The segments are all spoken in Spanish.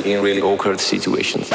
in really awkward situations.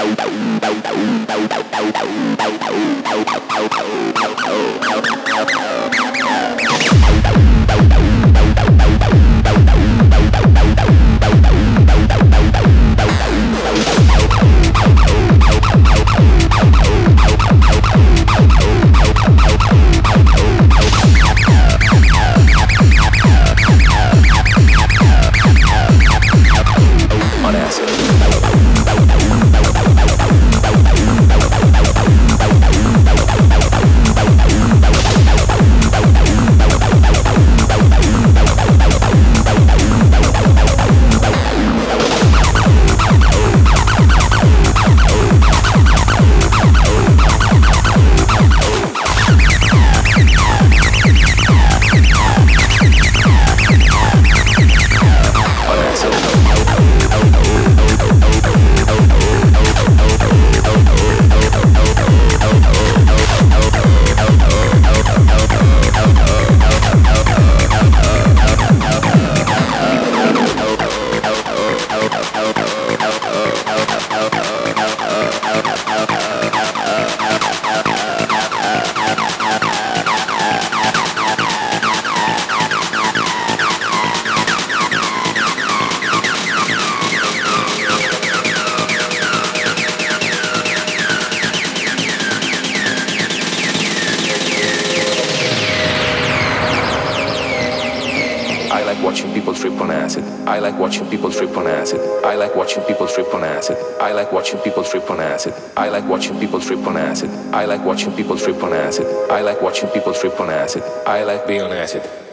I like watching people trip on acid. I like watching people trip on acid. I like watching people trip on acid. I like watching people trip on acid. I like watching people trip on acid. I like watching people trip on acid. I like watching people trip on acid. I like being on acid.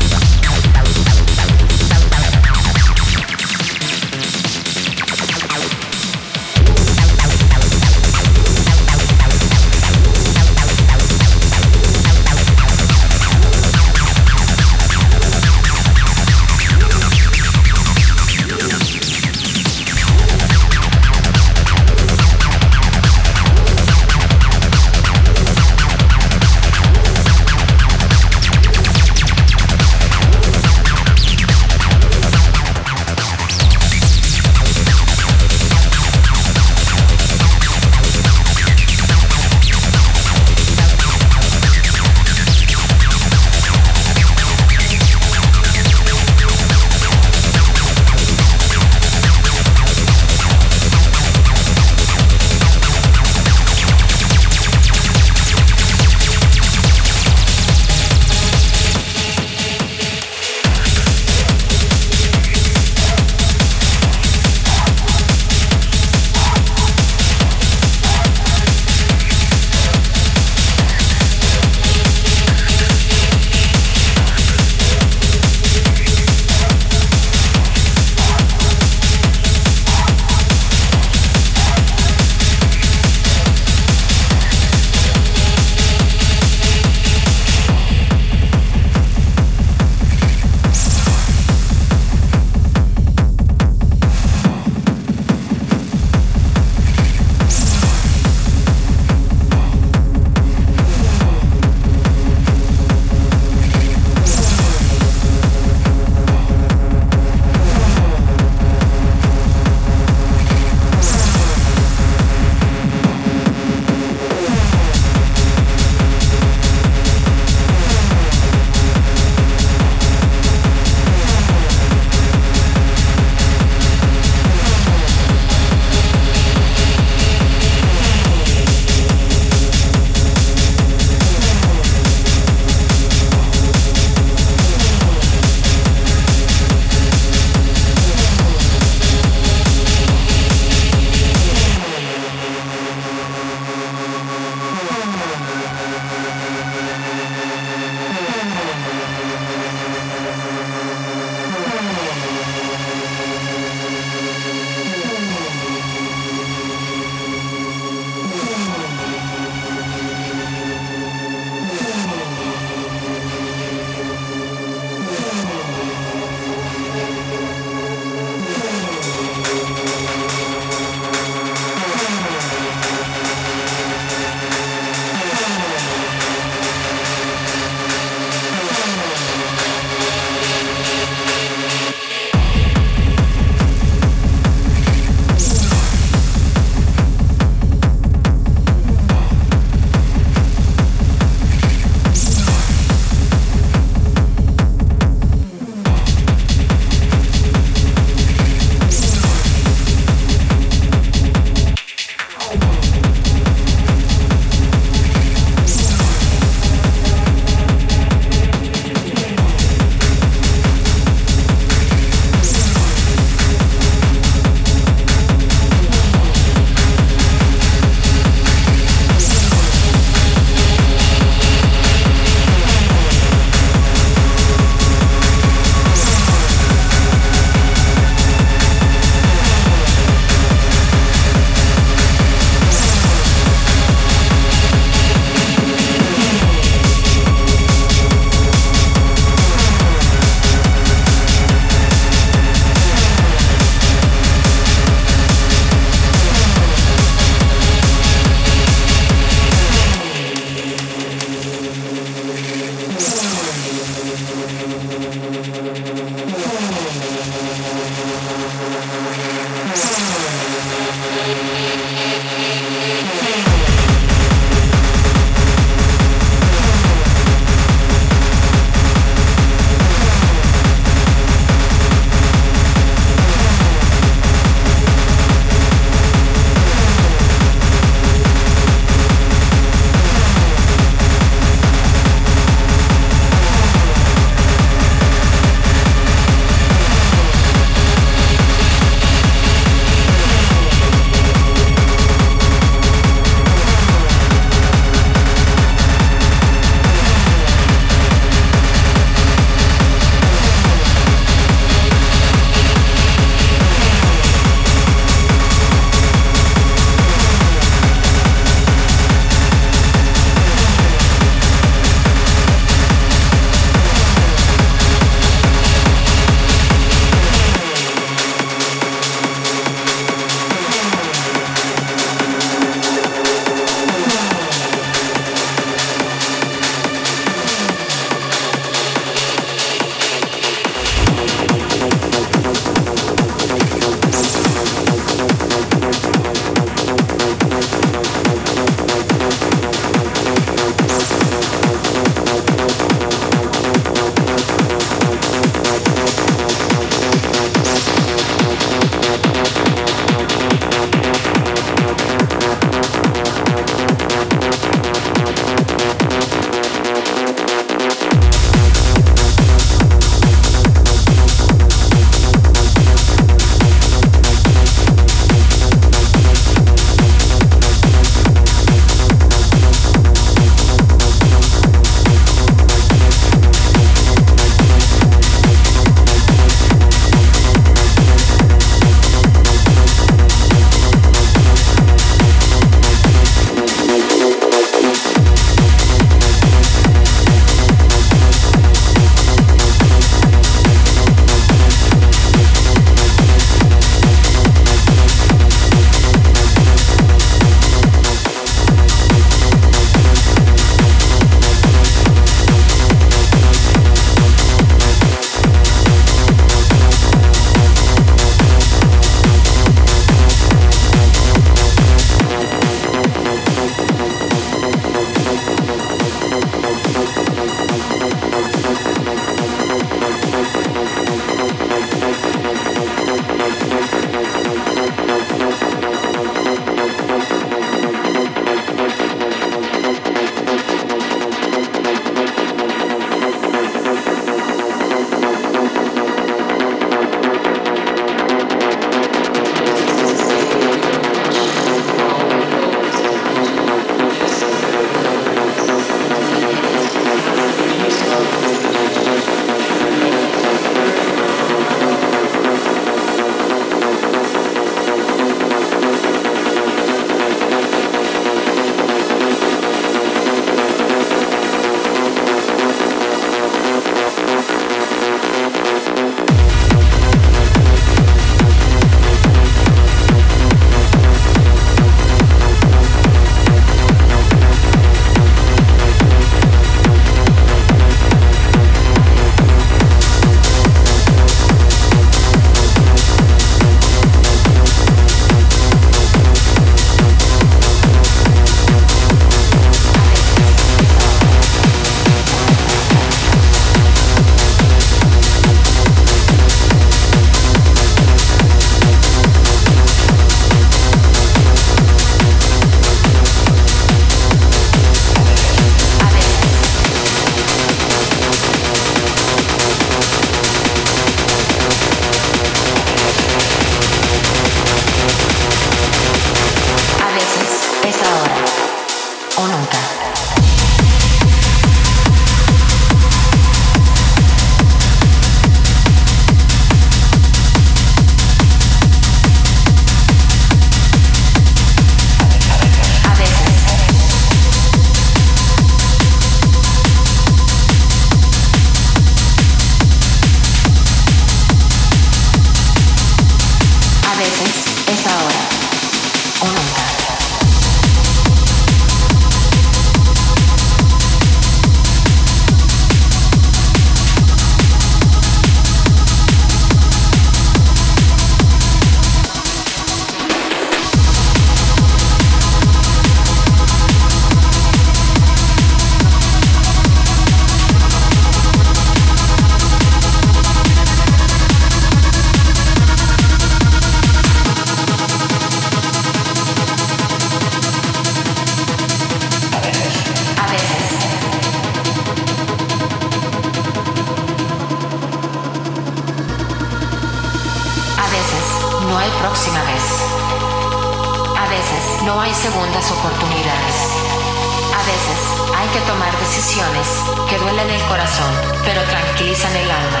Que duelen el corazón, pero tranquilizan el alma.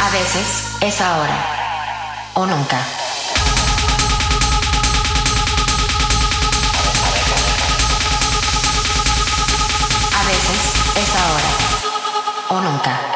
A veces es ahora o nunca. A veces es ahora o nunca.